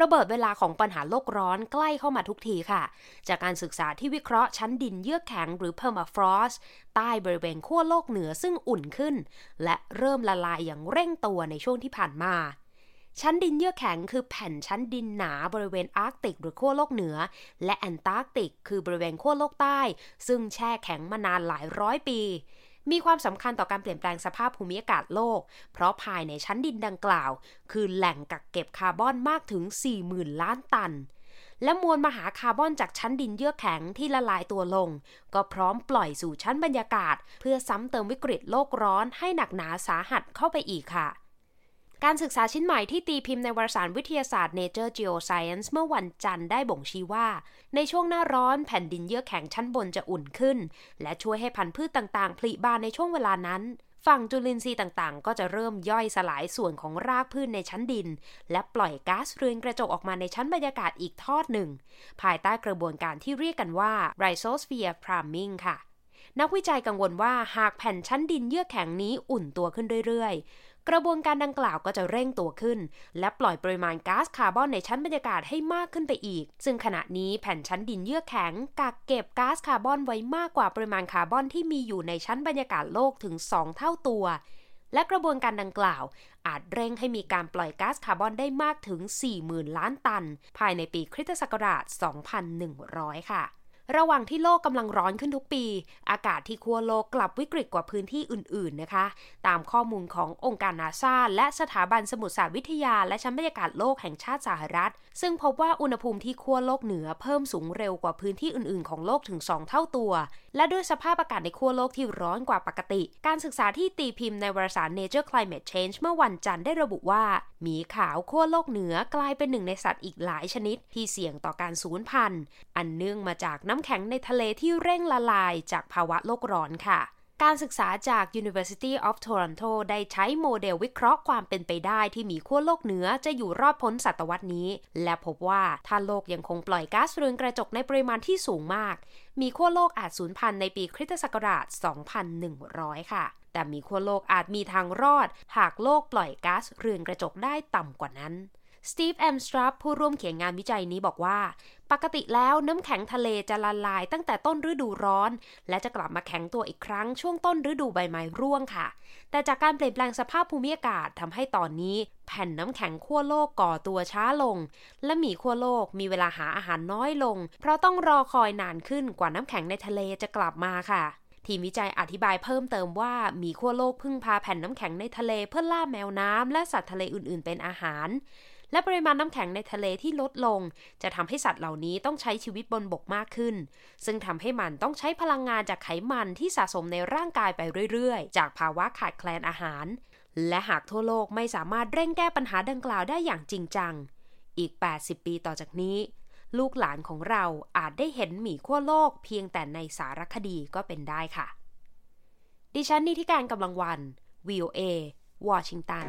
ระเบิดเวลาของปัญหาโลกร้อนใกล้เข้ามาทุกทีค่ะ จากการศึกษาที่วิเคราะห์ชั้นดินเยือกแข็งหรือ permafrost ใต้บริเวณขั้วโลกเหนือซึ่งอุ่นขึ้น และเริ่มละลายอย่างเร่งตัวในช่วงที่ผ่านมาชั้นดินเยือกแข็งคือแผ่นชั้นดินหนาบริเวณอาร์กติกหรือขั้วโลกเหนือ และแอนตาร์กติกคือบริเวณขั้วโลกใต้ ซึ่งแช่แข็งมานานหลายร้อยปี มีความสำคัญต่อการเปลี่ยนแปลงสภาพภูมิอากาศโลก เพราะภายในชั้นดินดังกล่าว คือแหล่งกักเก็บคาร์บอนมากถึง 40,000 ล้านตัน และมวลมหาคาร์บอนจากชั้นดินเยือกแข็งที่ละลายตัวลง ก็พร้อมปล่อยสู่ชั้นบรรยากาศ เพื่อซ้ำเติมวิกฤตโลกร้อนให้หนักหนาสาหัสเข้าไปอีกค่ะ การศึกษาชิ้นใหม่ที่ตีพิมพ์ในวารสารวิทยาศาสตร์ Nature Geoscience เมื่อวันจันทร์ได้บ่งชี้ว่า ในช่วงหน้าร้อนแผ่นดินเยือกแข็งชั้นบนจะอุ่นขึ้น และช่วยให้พันธุ์พืชต่างๆ ผลิบานในช่วงเวลานั้น ฝั่งจุลินทรีย์ต่างๆ ก็จะเริ่มย่อยสลายส่วนของรากพืชในชั้นดิน และปล่อยก๊าซเรือนกระจกออกมาในชั้นบรรยากาศอีกทอดหนึ่ง ภายใต้กระบวนการที่เรียกกันว่า rhizosphere priming ค่ะ นักวิจัยกังวลว่าหากแผ่นชั้นดินเยือกแข็งนี้อุ่นตัวขึ้นเรื่อยๆ กระบวนการดังกล่าวก็จะเร่งตัวขึ้น และปล่อยปริมาณก๊าซคาร์บอนในชั้นบรรยากาศให้มากขึ้นไปอีก ซึ่งขณะนี้แผ่นชั้นดินเยือกแข็งกักเก็บก๊าซคาร์บอนไว้มากกว่าปริมาณคาร์บอนที่มีอยู่ในชั้นบรรยากาศโลกถึง 2 เท่าตัว และกระบวนการดังกล่าว อาจเร่งให้มีการปล่อยก๊าซคาร์บอนได้มากถึง 40,000 ล้านตัน ภายในปีคริสตศักราช 2100 ค่ะ ระหว่างที่โลกกำลังร้อนขึ้นทุกปี อากาศที่ขั้วโลกกลับวิกฤตกว่าพื้นที่อื่น ๆนะคะ ตามข้อมูลขององค์การนาซาและสถาบันสมุทรศาสตร์วิทยา และชั้นบรรยากาศโลกแห่งชาติสหรัฐ ซึ่งพบว่าอุณหภูมิที่ขั้วโลกเหนือเพิ่มสูงเร็วกว่าพื้นที่อื่น ๆ ของโลกถึง 2 เท่าตัว และด้วยสภาพอากาศในขั้วโลกที่ร้อนกว่าปกติ การศึกษาที่ตีพิมพ์ในวารสาร Nature Climate Change เมื่อวันจันทร์ได้ระบุว่าหมีขาวขั้วโลกเหนือกลายเป็นหนึ่งในสัตว์อีกหลายชนิด ที่เสี่ยงต่อการสูญพันธุ์ อันเนื่องมาจากนน้ำแข็งในทะเลที่เร่งละลายจากภาวะโลกร้อนค่ะ การศึกษาจาก University of Toronto ได้ใช้โมเดลวิเคราะห์ความเป็นไปได้ที่มีขั้วโลกเหนือจะอยู่รอดพ้นศตวรรษนี้ และพบว่าถ้าโลกยังคงปล่อยก๊าซเรือนกระจกในปริมาณที่สูงมาก มีขั้วโลกอาจสูญพันธุ์ในปีคริสตศักราช 2100 ค่ะแต่มีขั้วโลกอาจมีทางรอด หากโลกปล่อยก๊าซเรือนกระจกได้ต่ำกว่านั้น สตีฟแอมสตรัปผู้ร่วมเขียนงานวิจัยนี้บอกว่า ปกติแล้วน้ำแข็งทะเลจะละลายตั้งแต่ต้นฤดูร้อน และจะกลับมาแข็งตัวอีกครั้งช่วงต้นฤดูใบไม้ร่วงค่ะ แต่จากการเปลี่ยนแปลงสภาพภูมิอากาศทำให้ตอนนี้ แผ่นน้ำแข็งขั้วโลกก่อตัวช้าลง และหมีขั้วโลกมีเวลาหาอาหารน้อยลง เพราะต้องรอคอยนานขึ้นกว่าน้ำแข็งในทะเลจะกลับมาค่ะทีมวิจัยอธิบายเพิ่มเติมว่ามีขั้วโลกพึ่งพาแผ่นน้ำแข็งในทะเลเพื่อล่าแมวน้ำและสัตว์ทะเลอื่น ๆ เป็นอาหาร และปริมาณน้ำแข็งในทะเลที่ลดลง จะทำให้สัตว์เหล่านี้ต้องใช้ชีวิตบนบกมากขึ้น ซึ่งทำให้มันต้องใช้พลังงานจากไขมันที่สะสมในร่างกายไปเรื่อยๆ จากภาวะขาดแคลนอาหาร และหากทั่วโลกไม่สามารถเร่งแก้ปัญหาดังกล่าวได้อย่างจริงจัง อีก 80 ปีต่อจากนี้ ลูกหลานของเราอาจได้เห็นหมีขั้วโลกเพียงแต่ในสารคดีก็เป็นได้ค่ะ ดิฉันนิติการกำลังวัน VOA วอชิงตัน